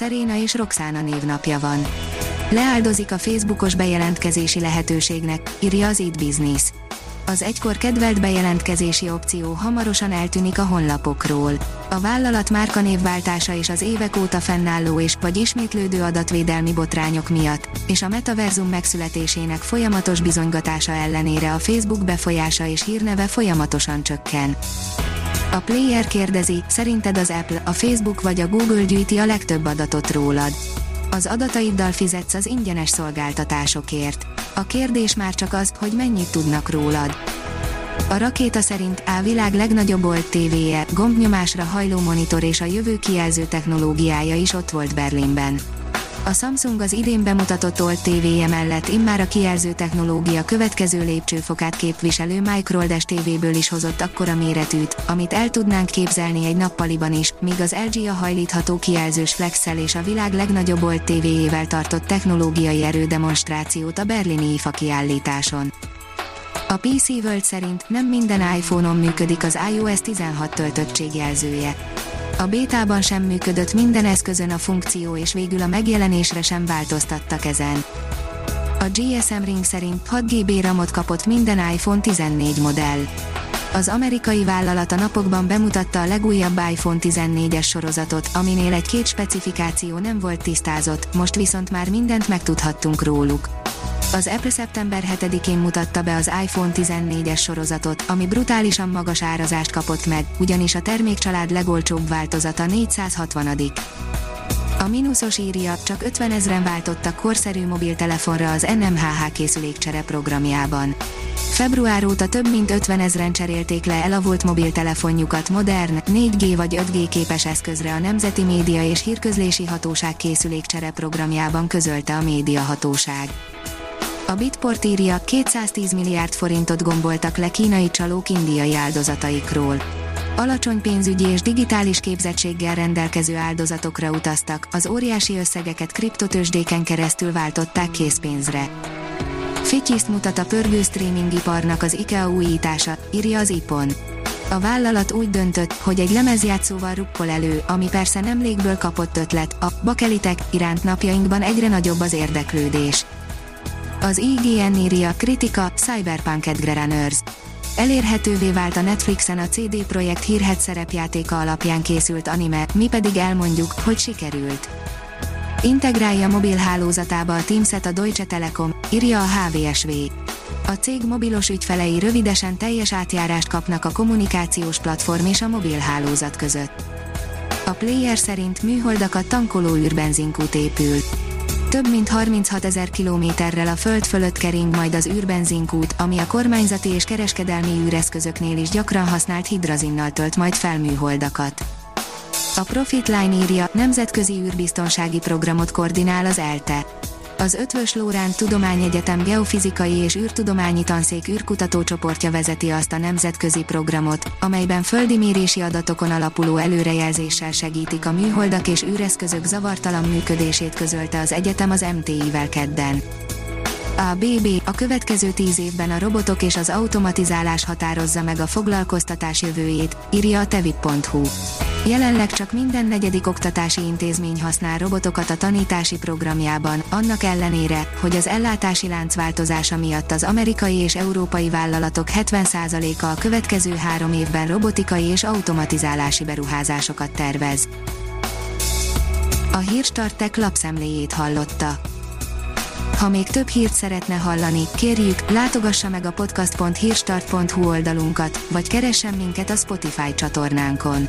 Szeréna és Roxana névnapja van. Leáldozik a Facebookos bejelentkezési lehetőségnek, írja az It Business. Az egykor kedvelt bejelentkezési opció hamarosan eltűnik a honlapokról. A vállalat márkanévváltása és az évek óta fennálló és vagy ismétlődő adatvédelmi botrányok miatt, és a metaverzum megszületésének folyamatos bizonygatása ellenére a Facebook befolyása és hírneve folyamatosan csökken. A player kérdezi, szerinted az Apple, a Facebook vagy a Google gyűjti a legtöbb adatot rólad. Az adataiddal fizetsz az ingyenes szolgáltatásokért. A kérdés már csak az, hogy mennyit tudnak rólad. A rakéta szerint a világ legnagyobb old tévéje, gombnyomásra hajló monitor és a jövő kijelző technológiája is ott volt Berlinben. A Samsung az idén bemutatott OLED TV-je mellett immár a kijelző technológia következő lépcsőfokát képviselő MicroLED TV-ből is hozott akkora méretűt, amit el tudnánk képzelni egy nappaliban is, míg az LG a hajlítható kijelzős flexel és a világ legnagyobb OLED TV-jével tartott technológiai erődemonstrációt a berlini IFA kiállításon. A PC World szerint nem minden iPhone-on működik az iOS 16 töltöttségjelzője a bétában sem működött minden eszközön a funkció és végül a megjelenésre sem változtattak ezen. A GSM Ring szerint 6 GB RAM-ot kapott minden iPhone 14 modell. Az amerikai vállalat a napokban bemutatta a legújabb iPhone 14-es sorozatot, aminél egy-két specifikáció nem volt tisztázott, most viszont már mindent megtudhattunk róluk. Az Apple szeptember 7-én mutatta be az iPhone 14-es sorozatot, ami brutálisan magas árazást kapott meg, ugyanis a termékcsalád legolcsóbb változata 460 a mínuszos írja, csak 50 ezeren váltottak korszerű mobiltelefonra az NMHH készülékcsere programjában. Február óta több mint 50 ezeren cserélték le elavult mobiltelefonjukat modern, 4G vagy 5G képes eszközre a Nemzeti Média és Hírközlési Hatóság készülékcsere programjában közölte a médiahatóság. A Bitport írja, 210 milliárd forintot gomboltak le kínai csalók indiai áldozataikról. Alacsony pénzügyi és digitális képzettséggel rendelkező áldozatokra utaztak, az óriási összegeket kriptotősdéken keresztül váltották készpénzre. Fityiszt mutat a pörgő streamingiparnak az IKEA újítása, írja az IPON. A vállalat úgy döntött, hogy egy lemezjátszóval rukkol elő, ami persze nem légből kapott ötlet, a bakelitek iránt napjainkban egyre nagyobb az érdeklődés. Az IGN írja kritika Cyberpunk Edgerunners. Elérhetővé vált a Netflixen a CD Projekt hírhet szerepjátéka alapján készült anime, mi pedig elmondjuk, hogy sikerült. Integrálja mobil hálózatába a Teamset a Deutsche Telekom, írja a HVSV. A cég mobilos ügyfelei rövidesen teljes átjárást kapnak a kommunikációs platform és a mobil hálózat között. A player szerint műholdakat tankoló űrbenzinkút épül több mint 36 ezer kilométerrel a föld fölött kering majd az űrbenzinkút, ami a kormányzati és kereskedelmi űreszközöknél is gyakran használt hidrazinnal tölt majd felműholdakat. A Profitline írja, nemzetközi űrbiztonsági programot koordinál az ELTE az Ötvös Lóránt Tudományegyetem Geofizikai és űrtudományi tanszék űrkutatócsoportja vezeti azt a nemzetközi programot, amelyben földi mérési adatokon alapuló előrejelzéssel segítik a műholdak és űreszközök zavartalan működését közölte az egyetem az MTI-vel kedden. A BB a következő tíz évben a robotok és az automatizálás határozza meg a foglalkoztatás jövőjét, írja a tevip.hu. Jelenleg csak minden negyedik oktatási intézmény használ robotokat a tanítási programjában, annak ellenére, hogy az ellátási lánc változása miatt az amerikai és európai vállalatok 70%-a a következő három évben robotikai és automatizálási beruházásokat tervez. A Hírstartek lapszemléjét hallotta. Ha még több hírt szeretne hallani, kérjük, látogassa meg a podcast.hírstart.hu oldalunkat, vagy keressen minket a Spotify csatornánkon.